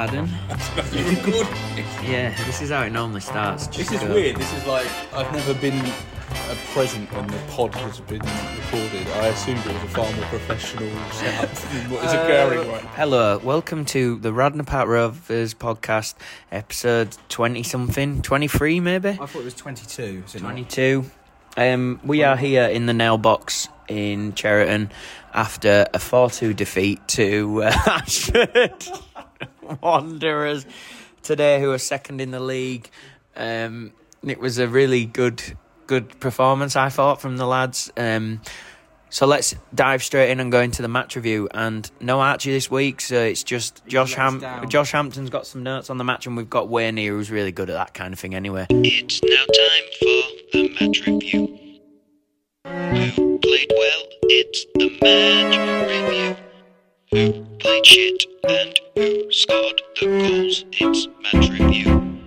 Pardon? You record? Yeah, this is how it normally starts. This is go- weird. This is like I've never been uh, present when the pod has been recorded. I assumed it was a far more professional setup than what is occurring right now. Hello, welcome to the Radnor Park Rovers podcast, episode 20 something, 23 maybe? I thought it was 22. Is it not? 22. Um, we are here in the nail box in Cheriton after a 4 2 defeat to uh, Ashford Wanderers today, who are second in the league. Um, it was a really good good performance, I thought, from the lads. Um, so let's dive straight in and go into the match review. And no Archie this week, so it's just Josh Ham- Josh Hampton's got some notes on the match, and we've got Wayne here who's really good at that kind of thing anyway. It's now time for the match review. Who played well? It's the match review. Who played shit and who scored the goals? It's match review.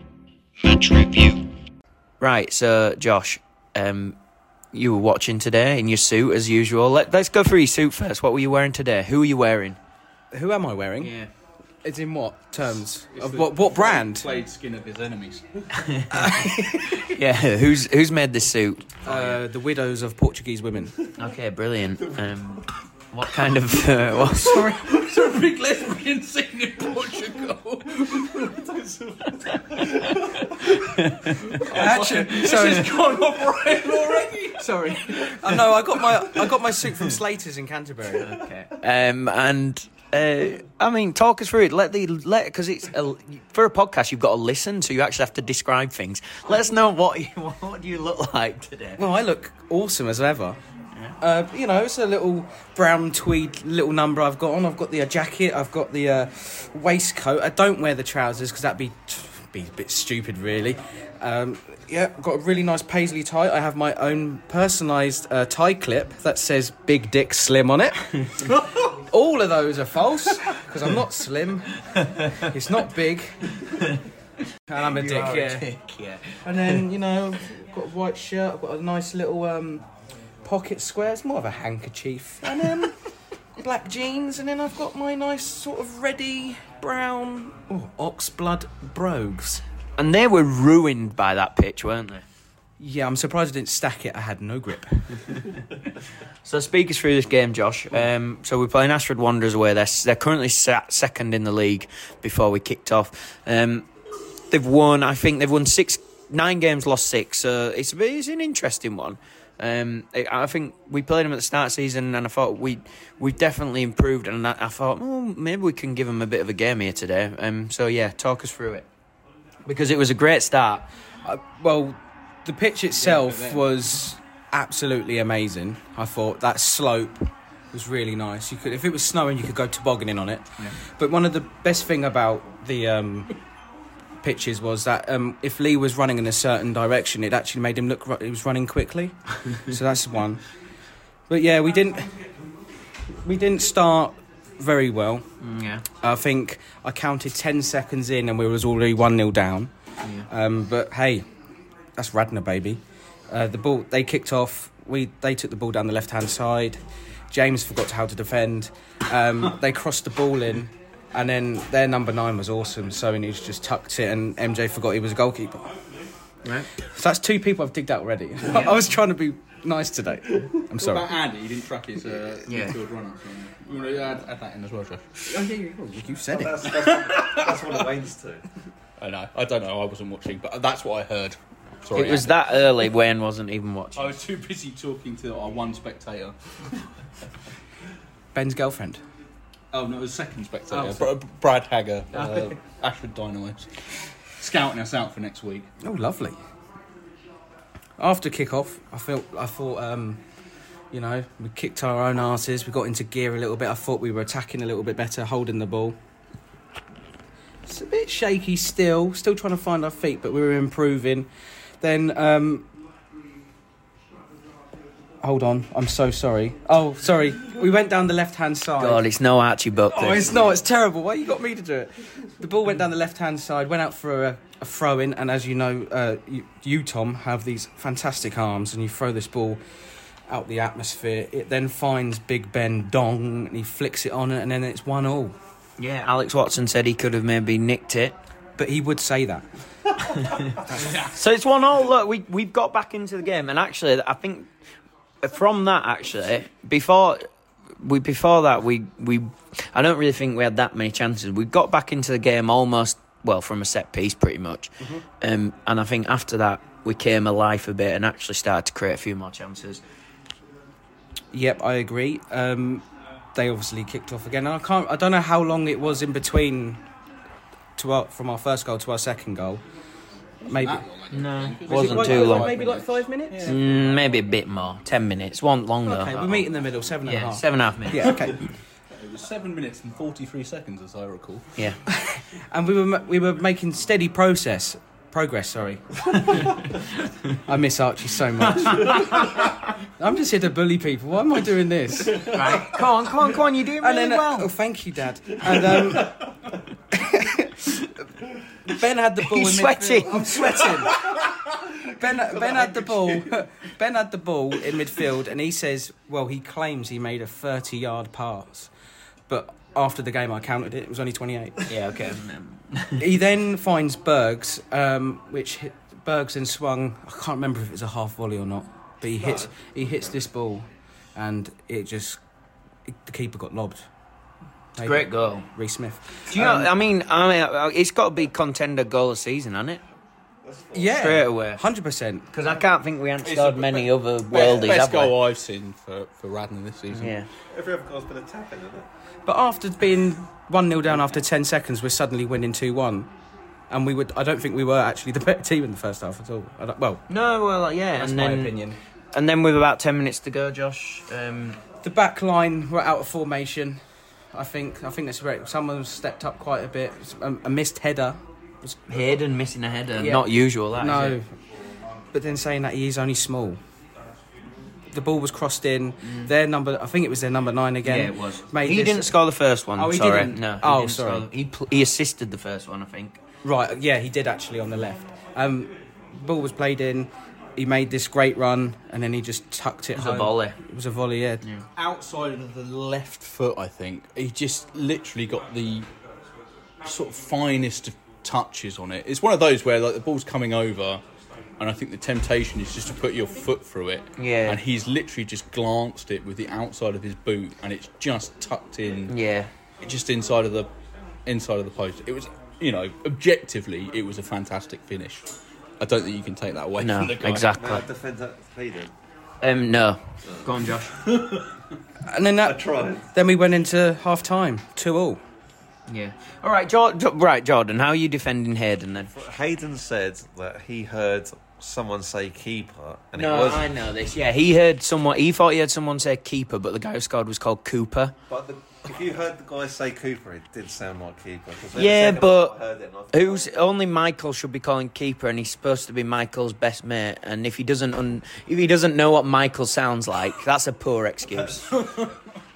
Match review. Right, so Josh, um, you were watching today in your suit as usual. Let, let's go through your suit first. What were you wearing today? Who are you wearing? Who am I wearing? Yeah. It's in what terms? Of what, what brand? Played skin of his enemies. Yeah, who's who's made this suit? Uh, the widows of Portuguese women. Okay, brilliant. Um, what kind of uh, what, Sorry. It's a big lesbian scene in Portugal. Actually, sorry. gone off rail already. sorry. I know. I got my I got my suit from Slater's in Canterbury. Okay. Um, and uh, I mean, talk us through it. Let the let because it's a, for a podcast. You've got to listen, so you actually have to describe things. Let us know what you, what do you look like today. Well, I look awesome as ever. Uh, you know, it's a little brown tweed little number I've got on. I've got the uh, jacket. I've got the uh, waistcoat. I don't wear the trousers because that'd be be a bit stupid, really. Um, yeah, I've got a really nice paisley tie. I have my own personalised uh, tie clip that says "Big Dick Slim" on it. All of those are false because I'm not slim. It's not big. And I'm a dick, yeah. yeah. And then, you know, I've got a white shirt, I've got a nice little um, pocket square, it's more of a handkerchief. And um, black jeans, and then I've got my nice sort of reddy brown oh, oxblood brogues. And they were ruined by that pitch, weren't they? Yeah, I'm surprised I didn't stack it, I had no grip. So speak us through this game, Josh. Um, so we're playing Ashford Wanderers away. They're, they're currently sat second in the league before we kicked off. Um, they've won, I think they've won six, nine games, lost six. So it's, it's an interesting one. Um, I I think we played him at the start of the season, and I thought we we definitely improved. And I, I thought, well, maybe we can give him a bit of a game here today. Um, so yeah, talk us through it because it was a great start. Uh, well, the pitch itself was absolutely amazing. I thought that slope was really nice. You could, if it was snowing, you could go tobogganing on it. But one of the best thing about the um, pitches was that um, if Lee was running in a certain direction, it actually made him look. He was running quickly, so that's one. But yeah, we didn't. We didn't start very well. Yeah. I think I counted 10 seconds in and we was already 1 0 down. Um, but hey, that's Radnor, baby. Uh, the ball, they kicked off. We They took the ball down the left hand side. James forgot how to defend. Um, they crossed the ball in. And then their number nine was awesome. So he just tucked it, and MJ forgot he was a goalkeeper. Right. So that's two people I've digged out already. I was trying to be nice today. I'm What sorry. about Andy? He didn't track his uh, Yeah. midfield run-ups. You want to add, add that in as well, Josh? You said it. That's, that's, one, that's one of Wayne's too. I know. I don't know. I wasn't watching, but that's what I heard. Sorry, It was Andy. that early. Wayne wasn't even watching. I was too busy talking to our one spectator. Ben's girlfriend. Oh no, it was second spectator. Oh, Br- Brad Hagger, uh, Ashford Dynamos, scouting us out for next week. Oh, lovely. After kick-off, I felt I thought um, you know we kicked our own asses. We got into gear a little bit. I thought we were attacking a little bit better, holding the ball. It's a bit shaky still, still trying to find our feet, but we were improving. Then um, hold on, I'm so sorry. Oh, sorry. We went down the left-hand side. God, it's no Archie Buck. Oh, it's not. It's terrible. Why you got me to do it? The ball went down the left-hand side, went out for a, a throw-in, and as you know, uh, you, you, Tom, have these fantastic arms, and you throw this ball out the atmosphere. It then finds Big Ben Dong, and he flicks it on, and then it's one all. Yeah, Alex Watson said he could have maybe nicked it. But he would say that. So it's one all. Look, we we've got back into the game, and actually, I think from that actually before we before that we we I don't really think we had that many chances. We got back into the game almost well from a set piece, pretty much, um, and I think after that we came alive a bit and actually started to create a few more chances. Yep, I agree. Um, they obviously kicked off again. And I can't. I don't know how long it was in between to our, from our first goal to our second goal. Maybe No, Was wasn't it too long. Maybe like five minutes. Mm, maybe a bit more, ten minutes. One longer. Okay, we meet in the middle, seven and a Yeah, half. seven and a half minutes. Yeah, okay. It was seven minutes and 43 seconds, as I recall. Yeah. and we were ma- we were making steady process progress. Sorry, I miss Archie so much. I'm just here to bully people. Why am I doing this? right. Come on, come on, come on. You're doing And really then, uh, well. oh, thank you, Dad. And um, Ben had the ball. He's in midfield. sweating. I'm sweating. Ben, Ben had the ball. Ben had the ball in midfield, and he says, "Well, he claims he made a 30-yard pass, but after the game, I counted it. It was only 28." Yeah. Okay. he then finds Bergs, um, which hit, Bergs then swung. I can't remember if it was a half volley or not, but he hits he hits this ball, and it just it, the keeper got lobbed. Maybe. Great goal. Reece Smith. Do you know? Um, I mean, I mean, uh, it's got to be contender goal of season, hasn't it? Yeah, Straight away. hundred percent. Because I can't think we haven't It's scored a- many other Best, worldies, best have we? goal I've seen for, for Radnor this season. Yeah. Every other goal's been a tap in, isn't it? But after being one 0 down after ten seconds, we're suddenly winning two one, and we would. I don't think we were actually the better team in the first half at all. I don't- well, No, well, yeah, that's and my then opinion. and then with about ten minutes to go, Josh, um, The back line were out of formation. I think. I think that's right. Someone stepped up quite a bit. A, a missed header. Hayden missing a header, Yeah. not usual. That no, but then saying that he is only small. The ball was crossed in. Their number. I think it was their number nine again. yeah, it was. made he this- didn't score the first one. Oh, he sorry. didn't? No. he Oh, score sorry. the- He pl- he assisted the first one, I think. Right, yeah, he did actually on the left. Um, ball was played in. He made this great run, and then he just tucked it. It was a volley. It was a volley. Yeah. Outside of the left foot, I think, he just literally got the sort of finest of touches on it. It's one of those where like the ball's coming over, and I think the temptation is just to put your foot through it. Yeah. And he's literally just glanced it with the outside of his boot, and it's just tucked in, Yeah. just inside of the inside of the post. It was, you know, objectively, it was a fantastic finish. I don't think you can take that away No, from the guy. exactly. Now defend that Hayden. Um, no. Go on, Josh. And then I that. tried. Then we went into half time, two all. Yeah. All right, Jordan. Right, Jordan. How are you defending Hayden then? Hayden said that he heard someone say keeper, and it was. No. I know this. Yeah, he heard someone. He thought he heard someone say keeper, but the guy who scored was called Cooper. But the, if you heard the guy say Cooper, it did sound like keeper. 'cause the Yeah, but time I heard it, and I Who's only Michael should be calling keeper, and he's supposed to be Michael's best mate. And if he doesn't, un, if he doesn't know what Michael sounds like, that's a poor excuse.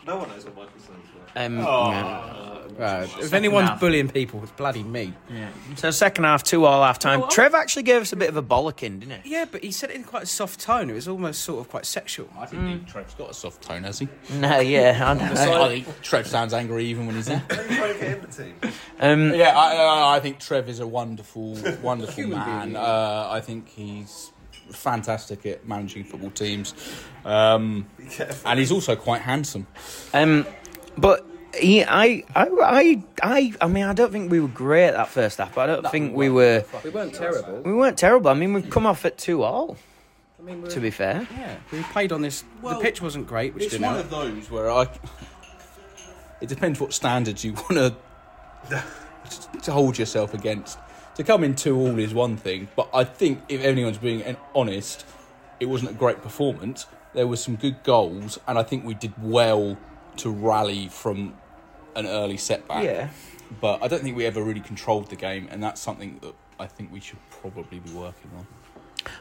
No one knows what Michael sounds like. Um, yeah. Right. If anyone's bullying people, it's bloody me. Yeah. So second half, two all half time. Oh. Trev actually gave us a bit of a bollocking, didn't he? Yeah, but he said it in quite a soft tone. It was almost sort of quite sexual. I think Trev's got a soft tone, has he? No, yeah, I know. I think Trev sounds angry even when he's there. Are you trying to get in the team? Um, yeah, I, I, I think Trev is a wonderful, wonderful man. Uh, I think he's fantastic at managing football teams, um, and he's also quite handsome. Um, but he, I, I, I, I, I mean, I don't think we were great that first half. But I don't think we were. We weren't terrible. We weren't terrible. I mean, we've come off at two all. I mean, To be fair, yeah, we played on this. Well, the pitch wasn't great, which It's didn't one help. of those where I. It depends what standards you want to to hold yourself against. To come in two all is one thing, but I think if anyone's being honest, it wasn't a great performance. There were some good goals, and I think we did well to rally from an early setback. yeah. But I don't think we ever really controlled the game, and that's something that I think we should probably be working on.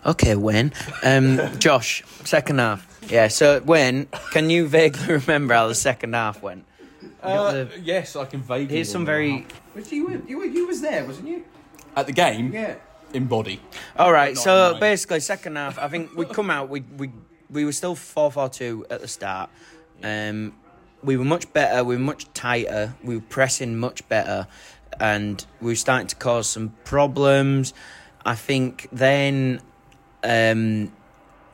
Okay, when? Um, Josh, second half. Yeah. So when? Can you vaguely remember how the second half went? Uh, the- yes, I can vaguely. Here's some remember. very. You were, you were, you was there, wasn't you? at the game Yeah. in body. All right. So basically, second half. I think we come out. We we we were still four four two at the start. Um, we were much better. We were much tighter. We were pressing much better, and we were starting to cause some problems. I think then um,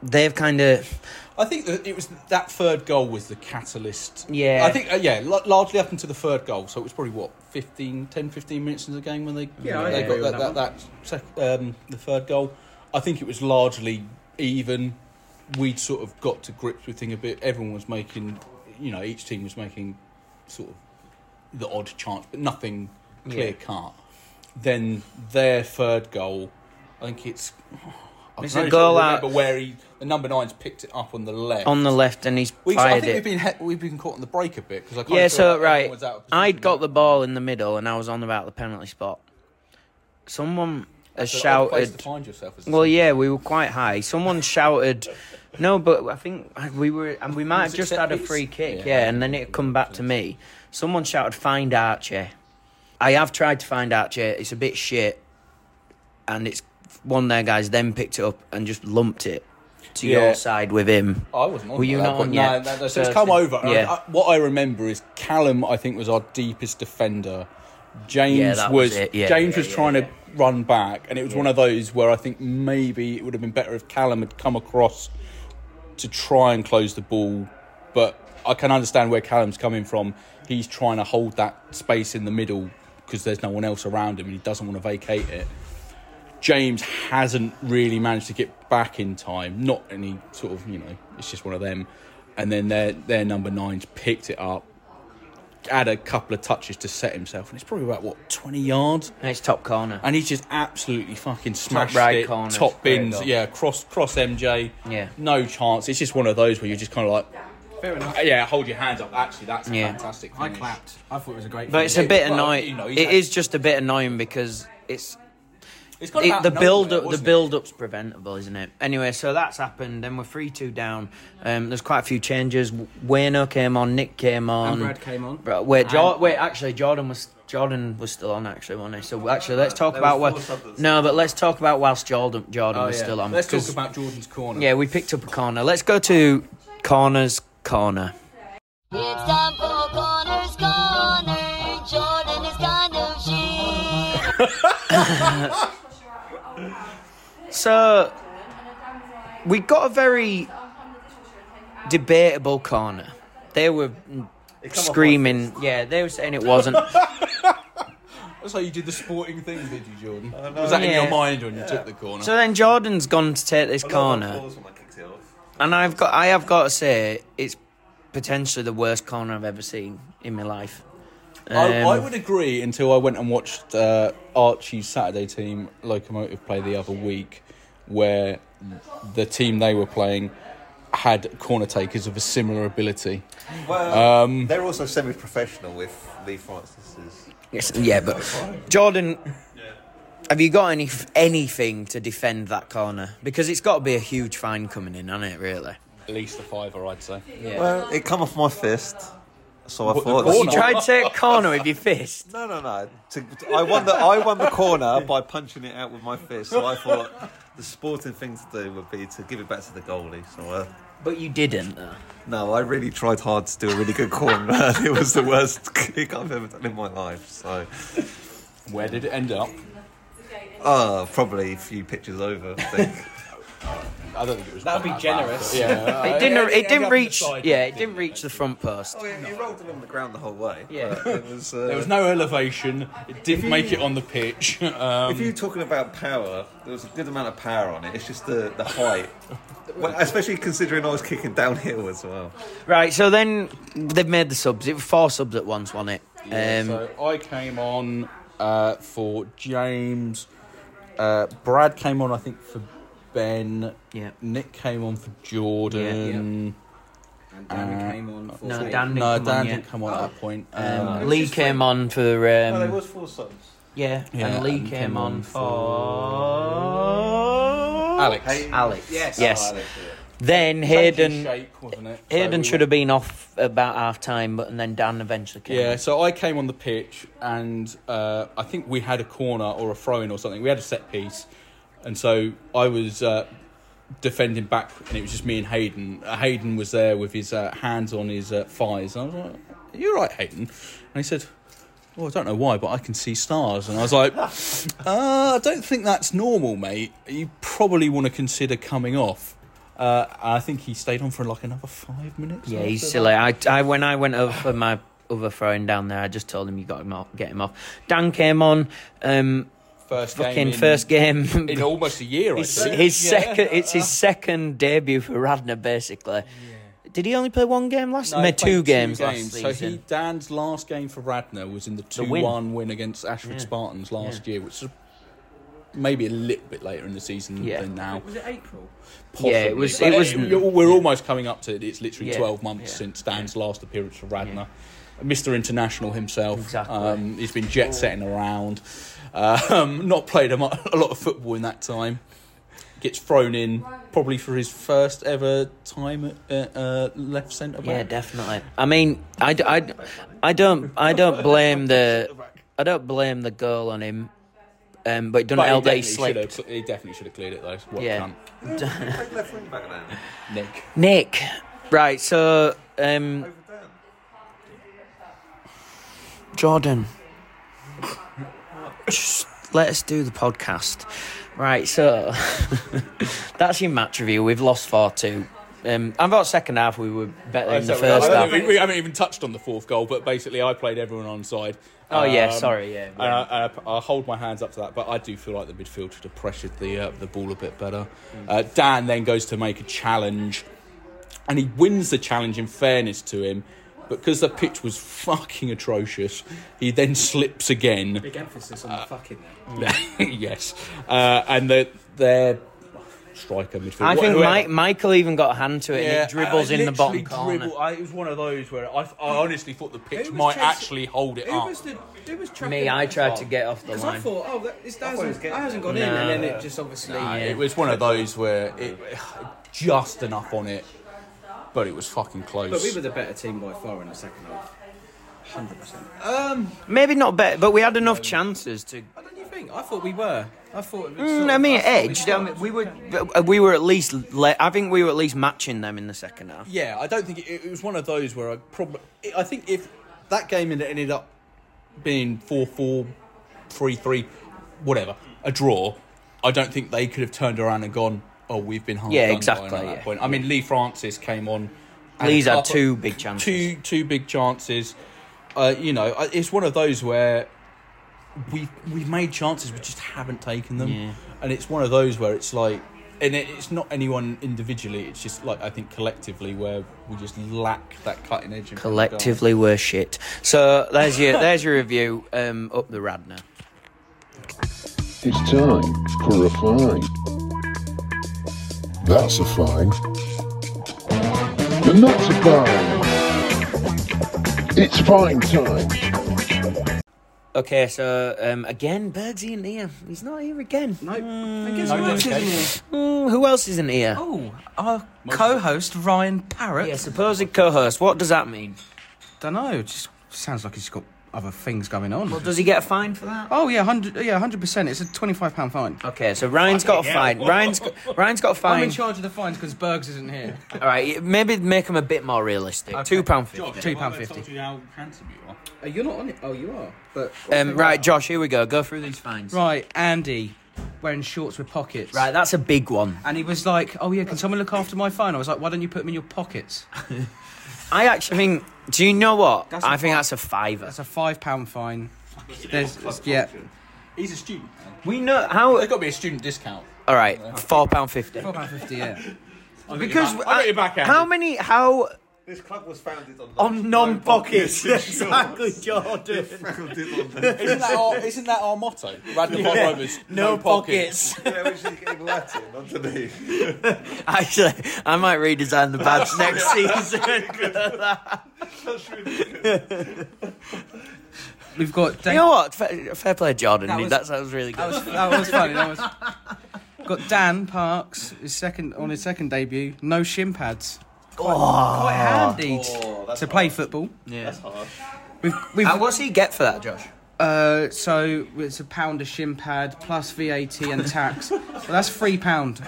they've kind of I think that it was that third goal was the catalyst. Yeah. I think uh, yeah, l- largely up until the third goal. So it was probably what 15, 10, 15 minutes into the game when they Yeah, I they agree got with that, that, that that sec- um, the third goal. I think it was largely even. We'd sort of got to grips with thing a bit. Everyone was making, you know, each team was making sort of the odd chance, but nothing clear Yeah. cut. Then their third goal, I think it's. I It's a goal out- remember where he the number nine's picked it up on the left. on the left, and he's We, I fired think it. we've been he- we've been caught on the break a bit because I Yeah, so right, everyone was out of position. I'd got the ball in the middle, and I was on about the penalty spot. Someone has That's an place shouted. to find yourself. Well, yeah, we were quite high. Someone shouted, no, but I think we were, and we might have just set had a free kick, Yeah. yeah, and then it come back to me. Someone shouted, "Find Archie." I have tried to find Archie. It's a bit shit, and it's one of their guys then picked it up and just lumped it to Yeah. your side with him. I wasn't on Were you that not on yet? no, no, so So it's it's come over. yeah. I, I- what I remember is Callum. I think was our deepest defender. James Yeah, was was, it. Yeah, James yeah, was yeah, trying yeah. to run back, and it was one of those where I think maybe it would have been better if Callum had come across to try and close the ball. But I can understand where Callum's coming from. He's trying to hold that space in the middle because there's no one else around him, and he doesn't want to vacate it. James hasn't really managed to get back in time. Not any sort of, you know, it's just one of them. And then their their number nine's picked it up, had a couple of touches to set himself, and it's probably about what twenty yards, And it's top corner. and he's just absolutely fucking smashed right it. corner, top bins, yeah, cross cross MJ, Yeah. no chance. It's just one of those where you're just kind of like, Fair enough. Uh, yeah, hold your hands up. Actually, that's a Yeah. fantastic. I clapped. I thought it was a great. But it's a bit well, annoying. you know, he's it had- is just a bit annoying because it's It's kind of it, the of build up. The build up's preventable, isn't it? Anyway, so that's happened. Then we're three two down. Um, there's quite a few changes. Wayno came on. Nick came on. And Brad came on. Bro, wait, Jor- And- wait. Actually, Jordan was Jordan was still on. Actually, wasn't he? So actually, let's talk There about what. No, but let's talk about whilst Jordan Jordan Oh, was yeah. still on. Let's talk about Jordan's corner. Yeah, we picked up a corner. Let's go to corners corner. It's time for Corner's Corner. Jordan is kind of shit. So we got a very debatable corner. They were screaming. Yeah, they were saying it wasn't. That's how you did the sporting thing, did you, Jordan? Was that in Yeah. your mind when you took the corner? So then Jordan's gone to take this A lot of corner, applause when I kicked it off. and I've got I have got to say it's potentially the worst corner I've ever seen in my life. I, I Um, would agree until I went and watched uh, Archie's Saturday team Locomotive play the other week, where the team they were playing had corner takers of a similar ability. Well, Um, they're also semi-professional with Lee Francis's. yes, yeah, but Jordan, have you got any anything to defend that corner? Because it's got to be a huge fine coming in, hasn't it? Really. At least a fiver, I'd say. Yeah. Well, it come off my fist, so I thought. you tried to take a corner with your fist. No, no, no. To, I won the I won the corner by punching it out with my fist. So I thought the sporting thing to do would be to give it back to the goalie. So uh, But you didn't. though. no, I really tried hard to do a really good corner. and it was the worst kick I've ever done in my life. So Where did it end up? uh, probably a few pictures over. I think. I don't think it was. That would be bad, generous. but Yeah, It didn't. It ended didn't up on the reach. side. Yeah, it didn't reach the front post. oh, yeah, you rolled along the ground the whole way. Yeah. it was. Uh, There was no elevation. It didn't make it on the pitch. Um, If you're talking about power, there was a good amount of power on it. It's just the, the height. Well, especially considering I was kicking downhill as well. Right. So then they've made the subs. It was four subs at once, wasn't it? Yeah, Um, so I came on uh, for James. Uh, Brad came on, I think, for Ben. Yeah. Nick came on for Jordan. And Danny Uh, came on. For No. Dan didn't No, come Dan on didn't come on at that point. Um, Um, Lee came on for. Um, No, there was four subs. yeah, Yeah, and Lee and came, came on on for- for Alex. Alex. Yes. Yes. Oh, Alex, yeah. Then Shaky Hayden. shake, wasn't it? So Hayden we should have been off about half time, but and then Dan eventually came. Yeah, on. so I came on the pitch and uh, I think we had a corner or a throw in or something. We had a set piece. And so I was uh, defending back, and it was just me and Hayden. Uh, Hayden was there with his uh, hands on his uh, thighs. And I was like, "Are you all right, Hayden?" And he said. Well, I don't know why, but I can see stars. And I was like, uh, I don't think that's normal, mate. You probably want to consider coming off. Uh, I think he stayed on for like another five minutes. Yeah, he's that. silly. I, I when I went over for my other throwing down there, I just told him you got him off, get him off. Dan came on, um, First fucking game in, first game. in almost a year. I his think. his Yeah. second, it's his second debut for Radnor, basically. Did he only play one game last? No, he he made played two games, last season. So he Dan's last game for Radnor was in the two-one win against Ashford Yeah. Spartans last year, which was maybe a little bit later in the season Yeah. than now. Was it April? Yeah, it was- But it was- We're, we're almost coming up to it. It's literally Yeah, twelve months yeah. since Dan's last appearance for Radnor. Mr. International himself. Exactly. Um, he's been jet setting around. Um, not played a, mu- a lot of football in that time. Gets thrown in probably for his first ever time at uh, left centre back. Yeah, definitely. I mean, I, d- I d- I don't I don't blame the I don't blame the goal on him, um, but it doesn't But he help that he definitely should slipped. have. He definitely should have cleared it though. What Yeah. cunt. Played left wing back then. Nick. Nick, right? So, um, Jordan, just let us do the podcast. Right, so that's your match review. We've lost 4 2. Um, I thought second half we were better in the first half. we, we haven't even touched on the fourth goal, but basically I played everyone on side. Oh, yeah, Um, sorry, yeah. And I, and I, I hold my hands up to that, but I do feel like the midfield should have pressured the uh, the ball a bit better. Uh, Dan then goes to make a challenge, and he wins the challenge. In fairness to him, but because the pitch was fucking atrocious, he then slips again. Big emphasis on the fucking yes, uh, and the their striker midfield. I think whoever- Mike, Michael even got a hand to it and it dribbles I in the bottom literally corner. dribble- I, it was one of those where I, I honestly thought the pitch Who was might chasing- actually hold it Who up. was the? Who was tracking Me, I tried to get off the Because I line. thought, oh, that, this thought he was hasn't, getting- that hasn't gone in, and then it just obviously. Nah, Yeah. It was one of those where it just enough on it, but it was fucking close. But we were the better team by far in the second half. Hundred percent. Maybe not better, but we had enough chances to. I don't you think? I thought we were. I thought. It was Mm, I mean, thought we edged. I mean, we were we were at least. Le- I think we were at least matching them in the second half. yeah, I don't think it, it was one of those where I probably. I think if that game had ended up being 4 4, 3 3, whatever, a draw, I don't think they could have turned around and gone, oh, we've been hard Yeah, done by exactly, at that yeah. point. I mean, Lee Francis came on. Lee's had up- two big chances. Two, two big chances. Uh, you know, I- it's one of those where we we've made chances, we just haven't taken them, Yeah. and it's one of those where it's like, and it, it's not anyone individually. It's just like I think collectively where we just lack that cutting edge. in front of goal. Collectively, we're shit. So there's your there's your review. Um, up the Radnor. It's time for a fine. That's a fine. But not so fine. It's fine time. Okay, so um, again, Bergsy isn't here. He's not here again. No, I guess no, who else isn't here? Mm, who else isn't here? Oh, our co-host Ryan Parrott. Yeah, supposed co-host. What does that mean? Don't know. Just sounds like he's got other things going on. Well, does he get a fine for that? oh yeah, hundred. Yeah, hundred percent. It's a twenty-five pound fine. Okay, so Ryan's got a fine. Ryan's got, Ryan's got a I'm in charge of the fines because Bergs isn't here. All right, maybe make him a bit more realistic. Okay. Two pound fifty. Two pound fifty. you how handsome you are. Oh, you're not on it. Oh, you are. But Um, right, Josh, here we go. Go through these fines. right, Andy wearing shorts with pockets. Right, that's a big one. And he was like, "Oh yeah, can someone look after my phone?" I was like, "Why don't you put them in your pockets?" I actually think. Do you know what? That's a I think fi- that's a fiver. That's a five pound fine. There's yeah, He's a student. We know how. There's got to be a student discount. All right, four pound fifty. four pound fifty. Yeah. Because I got your back, Andy. how many? How This club was founded on on non-pockets? exactly. Jordan. founded on Isn't that our, isn't that our motto? Radnor Pod Rovers, No pockets. yeah, which is in Latin underneath. Actually, I might redesign the badge next season. That's really good. We've got. you Dan- know what? Fair, fair play, Jordan. That That, was- that sounds really That good. was that was funny. That was. Got Dan Parks, his second on his second debut. No shin pads. Quite, quite handy Oh, that's to play football. Yeah. harsh. We've, we've Uh, what's he get for that, Josh? uh, so it's a pound of shin pad plus VAT and tax. so that's three pound.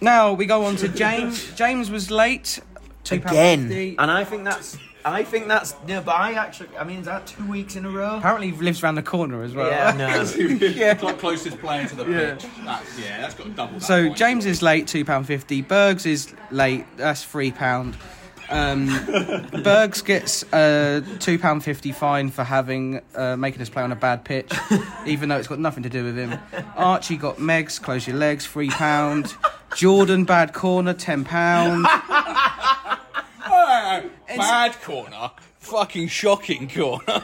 Now we go on to James. James was late. Two pound Again, fifty. and I think that's. I think that's yeah, but I actually. I mean, is that two weeks in a row? Apparently, he lives around the corner as well. Yeah, no. yeah. closest player to the pitch. That's, yeah, that's got double. So James is late, two pound fifty. Bergs is late, that's three pound. Um, Bergs gets a two pound fifty fine for having uh, making us play on a bad pitch, even though it's got nothing to do with him. Archie got Megs, close your legs, three pound. Jordan bad corner, ten pound. Bad corner, fucking shocking corner.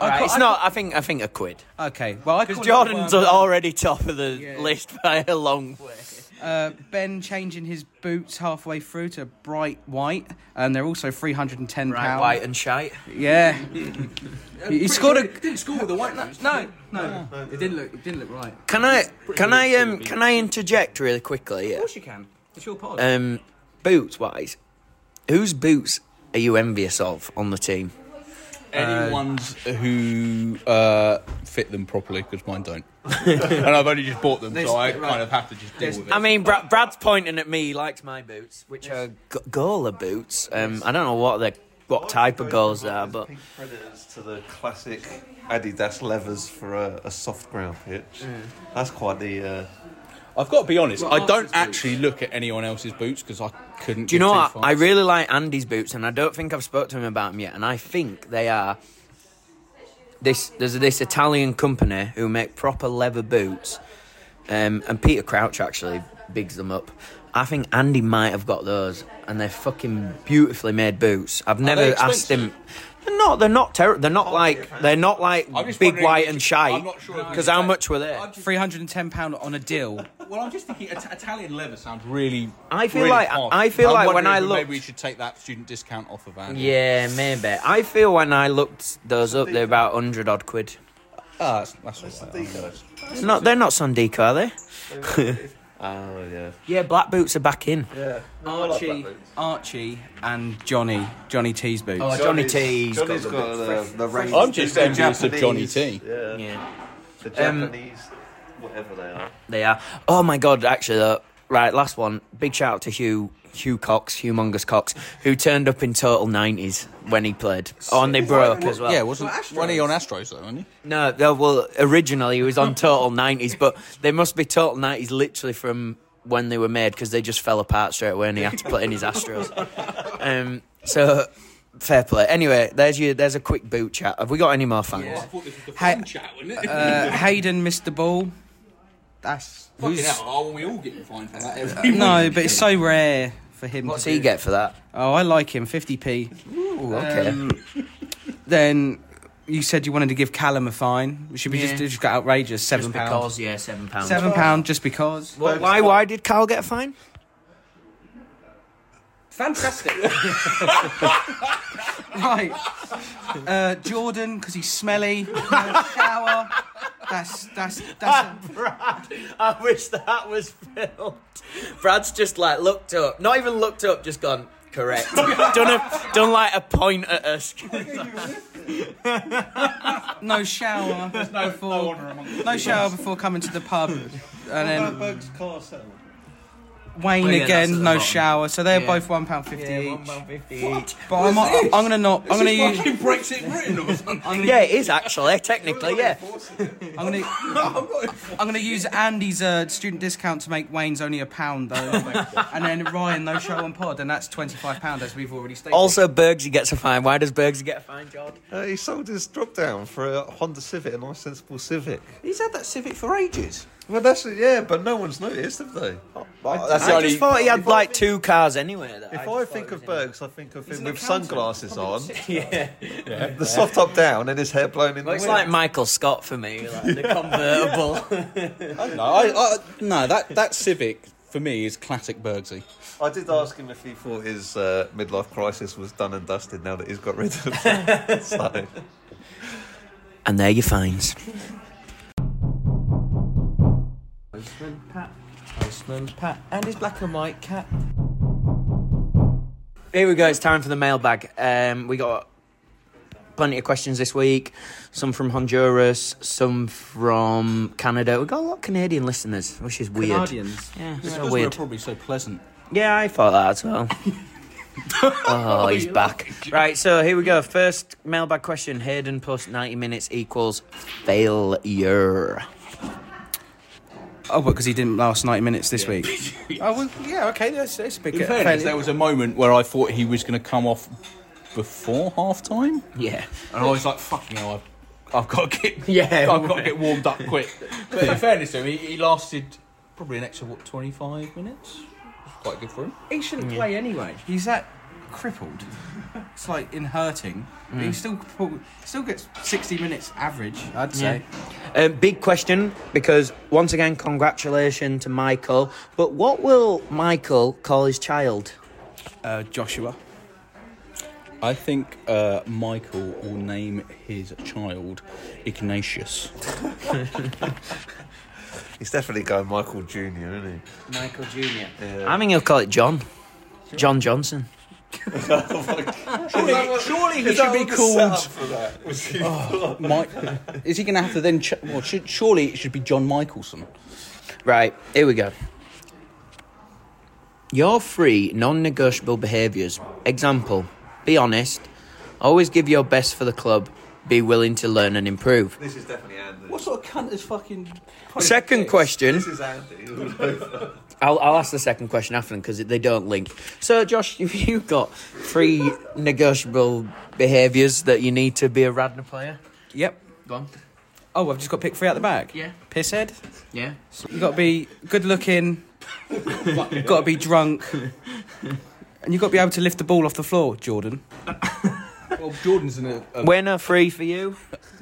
Right, it's not. I think. I think a quid. Okay, well I Because call it Jordan's one. already top of the Yeah. list by a long way. Uh, ben changing his boots halfway through to bright white, and they're also three hundred and ten Right, pound. white and shite. Yeah, he, he scored a. didn't score with the white nose. No, no, it didn't look. It didn't look right. Of Can I? Can I? Um. Can I interject really quickly? Yeah. course you can. It's your pod. Um. Boots wise, whose boots are you envious of on the team? Any ones who uh, fit them properly, because mine don't. and I've only just bought them, so I kind of have to just deal with it. I mean, Brad, Brad's pointing at me. He likes my boots, which are g- goaler boots. Um. I don't know what they what type of goals they are, but Pink predators to the classic Adidas levers for a, a soft ground pitch. That's quite the. Uh, I've got to be honest, Well, I don't Archer's actually look at anyone else's boots because I couldn't. Do you know what? fucks. I really like Andy's boots, and I don't think I've spoke to him about them yet. And I think they are this. There's this Italian company who make proper leather boots, um, and Peter Crouch actually bigs them up. I think Andy might have got those, and they're fucking beautifully made boots. I've never asked him. Expensive? They're not. They're not terrible. They're not like. They're not like I'm just big wondering white which- and shite. I'm not sure if Because how much were they? Three hundred and ten pound on a deal. Well, I'm just thinking It- Italian leather sounds really. I feel really like- hard. I feel I'm like when wondering I if looked- maybe we should take that student discount off of Andy. Yeah, maybe. I feel when I looked those up, they're about hundred odd quid. Ah, that's, that's all right. Decos. Not, they're not Sundico, are they? Oh yeah. Yeah, black boots are back in. Yeah. Archie, Archie, and Johnny, Johnny T's boots. Oh, Johnny T's got Johnny's the got the, the range. I'm just the envious of Johnny Japanese- T. Yeah. Yeah, The Um, Japanese, whatever they are. they are. Oh my god, actually, though. Right, last one. Big shout out to Hugh, Hugh Cox, Humongous Cox, who turned up in total 90s when he played. Oh, and they broke as well. Yeah, wasn't when he on Astros though, wasn't he? No, no, well, originally he was on total 90s, but they must be total 90s literally from when they were made because they just fell apart straight away and he had to put in his Astros. Um, so, fair play. Anyway, there's your, there's a quick boot chat. Have we got any more fans? thought this was the Hey- chat, wasn't it? Uh, Hayden missed the ball. That's Fucking who's, hell, aren't we all getting fined for that every no, but it's so rare for him. What's to he do. get for that? Oh, I like him. Fifty p. Ooh, okay. Um, then you said you wanted to give Callum a fine. Should we Yeah. just just got outrageous? Seven Just pounds. because, yeah, seven pounds. Seven pound just because. Well, why? Why did Carl get a fine? Fantastic. right. Uh, Jordan, because he's smelly. No shower. That's that's that's. Brad, I wish that was filmed. Brad's just like looked up, not even looked up, just gone correct. done a, done like a point at us. no shower before no shower before coming to the pub, and then Berg's car settled. Wayne Oh, yeah, again no bottom. shower. So they're Yeah. both one pound fifty each. fifty each. But I'm, I'm gonna not. I'm gonna use. fucking Brexit Britain or something. Gonna, Yeah, it is actually technically. Yeah. I'm gonna. I'm gonna use Andy's uh, student discount to make Wayne's only a pound though, and then Ryan no show on pod, and that's twenty five pound as we've already stated. Also, Bergsy gets a fine. Why does Bergsy get a fine, George? Uh, he sold his drop down for a Honda Civic, a nice sensible Civic. He's had that Civic for ages. Well, that's yeah, but no one's noticed, have they? That's I just thought he had like two cars anyway. that If just I thought think he of was in. Bergs, I think of him with sunglasses on, yeah. the soft top down, and his hair blown in Well, the it's wind. like Michael Scott for me, like the convertible. No, I, I, no, that that Civic for me is classic Bergsy. I did ask him if he thought his uh, midlife crisis was done and dusted now that he's got rid of it. so, and there you fines. Postman Pat, and his black and white cat. Here we go. It's time for the mailbag. Um, we got plenty of questions this week. Some from Honduras, some from Canada. We've got a lot of Canadian listeners, which is weird. Canadians. Yeah, Because so we're weird. probably so pleasant. Yeah, I thought that as well. oh, he's back. Right, so here we go. First mailbag question. Hayden plus 90 minutes equals failure. Oh, because he didn't last 90 minutes this week. oh, well, yeah, okay, that's, that's a big In fairness, there was a moment where I thought he was going to come off before half time, Yeah. and I was like, "Fucking hell, I've, I've got to get, Yeah. I've got to get warmed up quick." But in fairness to him, he, he lasted probably an extra what twenty five minutes. Quite good for him. He shouldn't play anyway. He's that crippled. It's like in hurting. But he still still gets 60 minutes average, I'd say. Um, big question because once again, congratulations to Michael. But what will Michael call his child? Uh, Joshua. I think uh, Michael will name his child Ignatius. He's definitely going Michael Junior, isn't he? Michael Junior. Yeah. I think he'll call it John. John Johnson. Surely, surely he should be called. Oh, Mike. Is he going to have to then? Ch- well, should, surely it should be John Michelson. Right, here we go. Your three non negotiable behaviours. Example be honest, always give your best for the club, be willing to learn and improve. This is definitely Andy. What sort of cunt is fucking? Second question. This is Andy. I'll, I'll ask the second question after them because they don't link. So, Josh, if you've got three negotiable behaviours that you need to be a Radnor player, Yep. go on. Oh, I've just got pick three out the back. Yeah. Pisshead. Yeah. You got to be good looking. You've got to be drunk. And you've got to be able to lift the ball off the floor, Jordan. Well, Jordan's in a. a Winner three for you.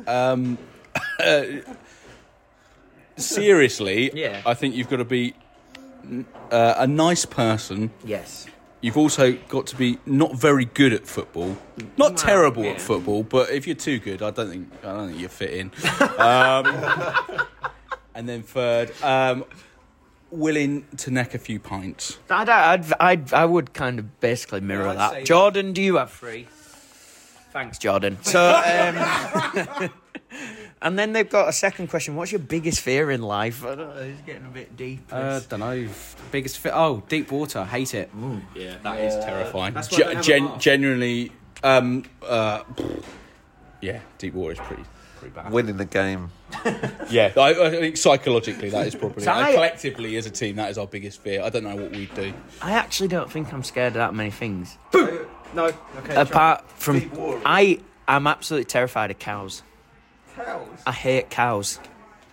um, uh, seriously, Yeah. I think you've got to be uh, a nice person. Yes. You've also got to be not very good at football, not terrible yeah. at football, but if you're too good, I don't think I don't think you fit in. um, and then third, um, willing to neck a few pints. I'd, I'd, I'd, I would kind of basically mirror Yeah, I'd that. Jordan, do you have three? Thanks, Jordan. So, um, and then they've got a second question. What's your biggest fear in life? I don't know. It's getting a bit deep. Uh, don't know. Biggest fear? Oh, deep water. Hate it. Yeah, that is terrifying. That's why I don't Ge- have a gen- genuinely, um, uh, yeah, deep water is pretty pretty bad. Winning the game. Yeah, I, I think psychologically that is probably. So I- collectively, as a team, that is our biggest fear. I don't know what we'd do. I actually don't think I'm scared of that many things. No. Okay. Apart from, I am absolutely terrified of cows. Cows. I hate cows.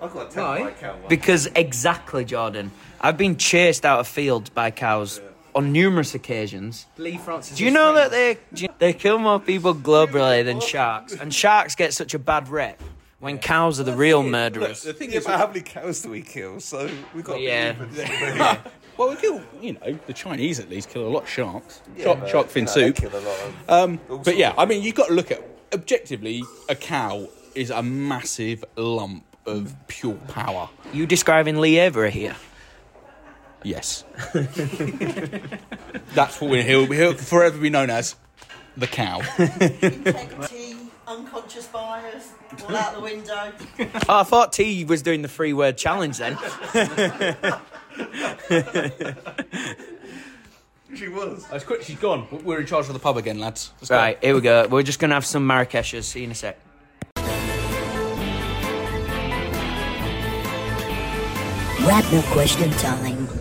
I've got a Why? terrified cow. once. Because exactly, Jordan. I've been chased out of fields by cows on numerous occasions. Lee Francis. Do you know that they do you- they kill more people globally than sharks? And sharks get such a bad rep when cows are the real murderers. The thing Yeah, is, but how many cows do we kill? So we've got. to be Yeah. even. well, we kill. You know, the Chinese at least kill a lot of sharks. Yeah, shark, but, shark fin you know, they soup. kill a lot of- Um, but yeah, sorts. I mean, you've got to look at objectively. A cow is a massive lump of pure power. You describing Lee Avery here? Yes. That's what we're he'll, he'll forever be known as the cow. integrity, unconscious bias, all out the window. Oh, I thought T was doing the three word challenge then. She was. That's quick. She's gone. We're in charge of the pub again, lads. Let's go. Right, here we go. We're just gonna have some Marrakeshers. See you in a sec. Radnor question time.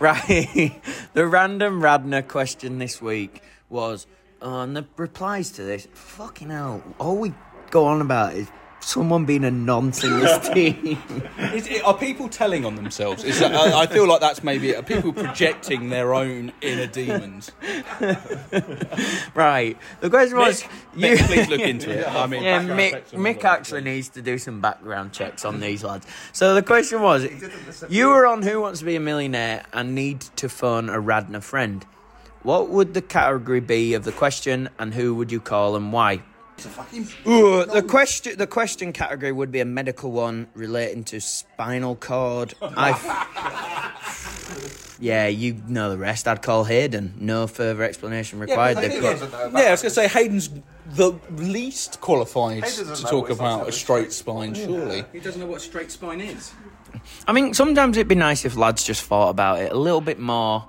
Right. the random Radnor question this week was, oh, and the replies to this, fucking hell, all we go on about is someone being a nonce in this team. Is it, are people telling on themselves? Is that, I, I feel like that's maybe it. Are people projecting their own inner demons? right. The question was, Mick, Mick, please look into it. I mean, Yeah, Mick, Mick that. actually needs to do some background checks on these lads. So the question was, you were on Who Wants to Be a Millionaire and need to phone a Radnor friend. What would the category be of the question, and who would you call and why? Ooh, the question, the question category would be a medical one relating to spinal cord. I. Yeah, you know the rest. I'd call Hayden. No further explanation required. but They've got- doesn't know about Yeah, I was going to say Hayden's the least qualified He doesn't to know talk what it's about like a to straight spine, surely. He doesn't know what a straight spine is. I mean, sometimes it'd be nice if lads just thought about it a little bit more,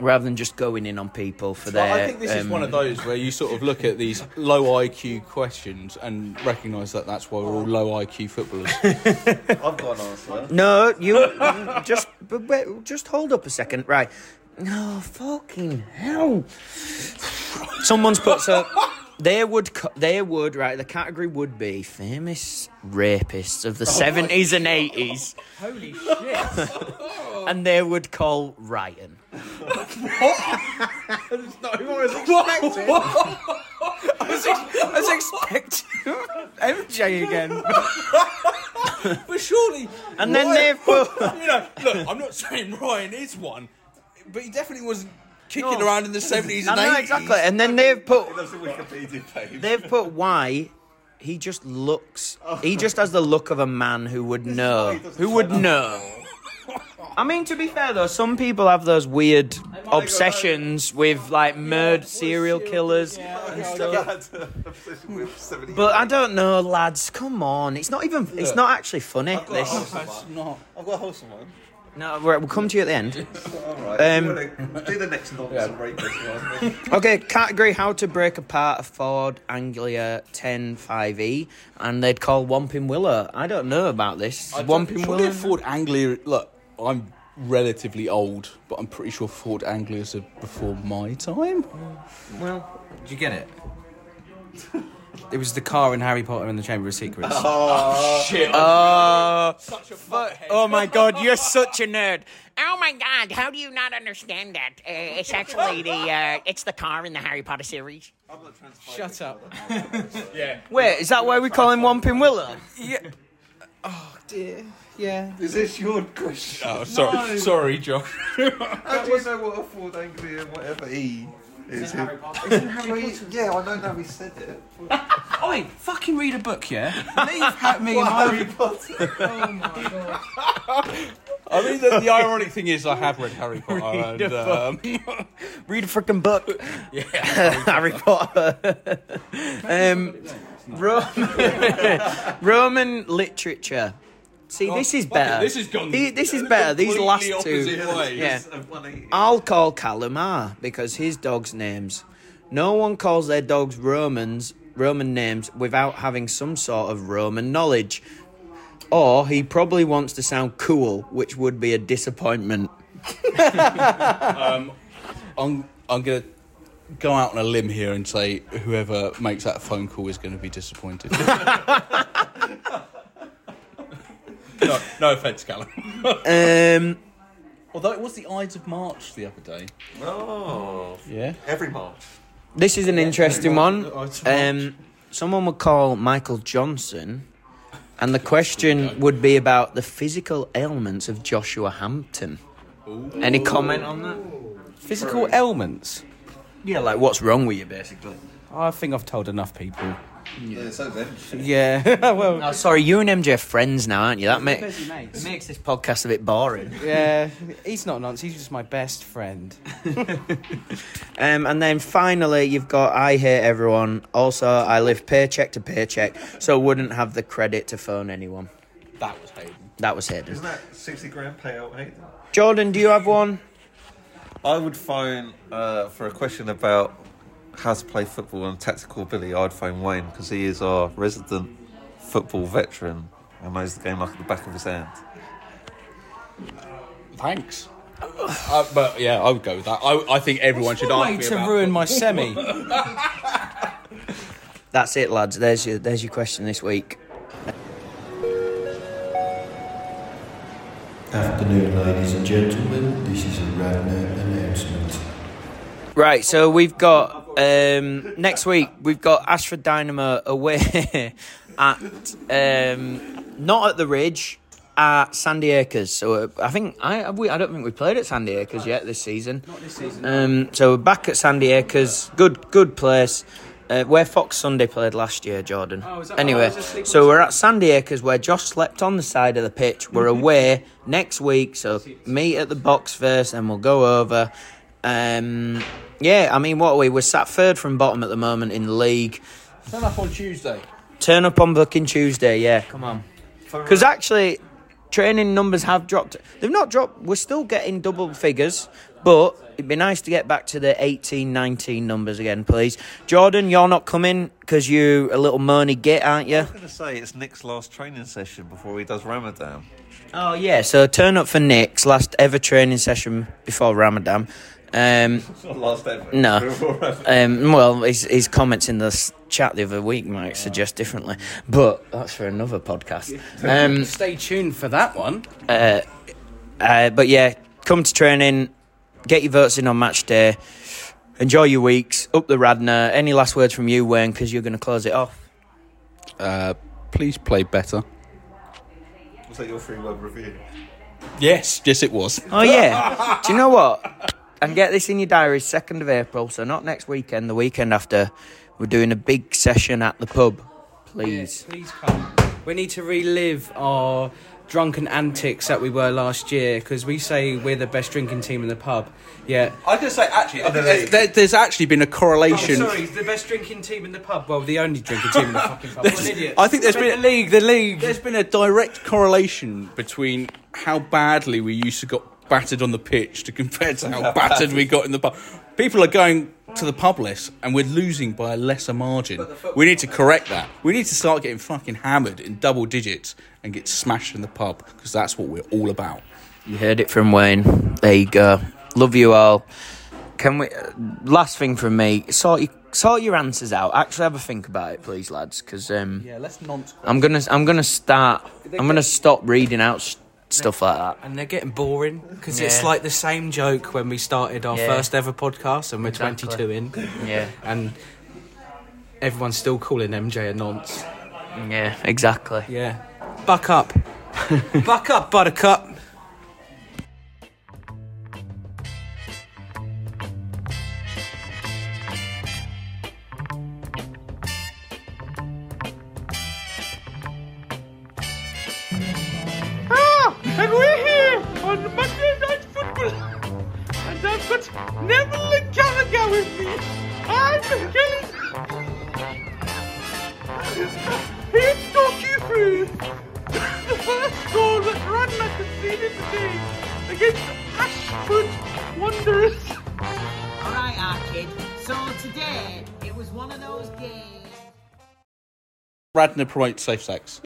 rather than just going in on people for Well, their. I think this is um, one of those where you sort of look at these low IQ questions and recognise that that's why we're all low IQ footballers. I've got an answer. No, you just but wait, just hold up a second, right? No, fucking hell! Someone's put so there would co- there would right. The category would be famous rapists of the oh seventies and eighties, Holy shit! and they would call Ryan. What? Not who I was, ex- I was expecting MJ again. but surely, And then Ryan- they've put you know, look, I'm not saying Ryan is one, but he definitely wasn't kicking No. around in the 70s and 80s. exactly, and then they've put That's a Wikipedia page. They've put why he just looks. He just has the look of a man who would know. Who would know? I mean, to be fair though, some people have those weird obsessions with like murdered serial killers and stuff. But I don't know, lads. Come on, it's not even. It's not actually funny. This. That's not. I've got a wholesome one. No, we're- we'll come to you at the end. Alright, Um, you wanna do the next nonsense and rapist one. Okay, category how to break apart a Ford Anglia 105E, and they'd call Wampin Willow. I don't know about this. Wampin Surely Willow. a Ford Anglia. Look, I'm relatively old, but I'm pretty sure Ford Anglias are before my time. Well, Did you get it? It was the car in Harry Potter and the Chamber of Secrets. Oh, shit. uh, such a oh my god, you're such a nerd. Oh my God! How do you not understand that? Uh, it's actually the uh, it's the car in the Harry Potter series. Shut up. yeah. Wait, is that why we call him Wampin Willow? Yeah. Oh dear. Yeah. Is this your question? Oh, sorry, sorry, Josh. How do you know what a Ford Anglia whatever E is? Harry Potter. Yeah, I know now he said it. Oi, fucking read a book, yeah? Leave ha- me and my... Harry Potter. Oh my god. I mean, the, the ironic thing is, I have read Harry Potter, and um, Read a freaking book. Yeah Harry Potter. um, Roman, Roman literature. See, this is better. this has gone The- this is better. These last two. ways. Yeah. I'll call Kalumar because his dog's names. No one calls their dogs Romans, Roman names, without having some sort of Roman knowledge. Or he probably wants to sound cool, which would be a disappointment. Um, I'm I'm gonna go out on a limb here and say whoever makes that phone call is going to be disappointed. no, no offense, Callum. Um, Although it was the Ides of March the other day. Oh, Yeah. every March. this is an interesting one. Um, someone would call Michael Johnson, and the question would be about the physical ailments of Joshua Hampton. Any comment on that? Physical ailments. Yeah, like what's wrong with you, basically. I think I've told enough people. Yeah, so then. Yeah. well. Oh, sorry, you and MJ are friends now, aren't you? That ma- Busy mates. makes this podcast a bit boring. Yeah. He's not nonsense. He's just my best friend. Um, and then finally, you've got I hate everyone. Also, I live paycheck to paycheck, so wouldn't have the credit to phone anyone. That was Hayden. That was Hayden. Isn't that 60 grand payout, Hayden? Jordan, do you have one? I would phone uh, for a question about how to play football and tactical ability. I'd phone Wayne because he is our resident football veteran and knows the game like the back of his hand. Thanks. Uh, but yeah, I would go with that. I, I think everyone should ask Way me to about ruin my semi. That's it, lads. There's your there's your question this week. Afternoon, ladies and gentlemen. This is a Radnor announcement. Right, so we've got um, next week we've got Ashford Dynamo away at um, not at the Ridge at Sandy Acres. So uh, I think I have we, I don't think we played at Sandy Acres yet this season. Not this season. Um, so we're back at Sandy Acres. Good good place. Uh, where Fox Sunday played last year, Jordan. Oh, that- anyway, oh, so we're at Sandy Acres where Josh slept on the side of the pitch. We're away next week, so meet at the box first, and we'll go over. Um, yeah, I mean, what are we? We're sat third from bottom at the moment in the league. Turn up on Tuesday. Turn up on fucking Tuesday, yeah, come on. Because actually, training numbers have dropped. They've not dropped. We're still getting double figures, but it'd be nice to get back to the 18, 19 numbers again, please. Jordan, you're not coming because you're a little moany git, aren't you? I was going to say it's Nick's last training session before he does Ramadan. Oh yeah, so turn up for Nick's last ever training session before Ramadan. Um, last no, um, well, his, his comments in the chat the other week might suggest differently, but that's for another podcast. Um, Stay tuned for that one. uh, uh, but yeah, come to training, get your votes in on match day, enjoy your weeks, up the Radnor. Any last words from you, Wayne? Because you're going to close it off. Uh, please play better. Was that your free web review? Yes, yes, it was. Oh yeah. Do you know what? And get this in your diary. Second of April, so not next weekend. The weekend after, we're doing a big session at the pub. Please. Please come. We need to relive our drunken antics that we were last year because we say we're the best drinking team in the pub. Yeah. I was going to say, actually, I think there, uh, there- there's actually been a correlation. Oh, sorry, the best drinking team in the pub. Well, the only drinking team in the fucking pub. What an idiot. I think there's been the league. The league. There's been a direct correlation between how badly we used to got battered on the pitch to compare to how battered we got in the pub. People are going to the pub less, and we're losing by a lesser margin. We need to correct that. We need to start getting fucking hammered in double digits and get smashed in the pub because that's what we're all about. You heard it from Wayne. There you go. Love you all. Can we? Uh, last thing from me. Sort your sort your answers out. Actually, have a think about it, please, lads. Because um, Yeah, let's nonce. I'm gonna I'm gonna start. I'm gonna stop reading out s- stuff like that. And they're getting boring because it's Yeah. like the same joke when we started our Yeah. first ever podcast and we're Exactly. 22 in. Yeah. And everyone's still calling MJ a nonce. Yeah, exactly. Yeah. Buck up. Buck up, buttercup. Got Neville and Gallagher with me. I'm Kelly. Here to talk you through the first goal that Radnor conceded today against Ashford Wanderers. Alright, Arkid. Uh, so today, it was one of those games. Radnor promotes safe sex.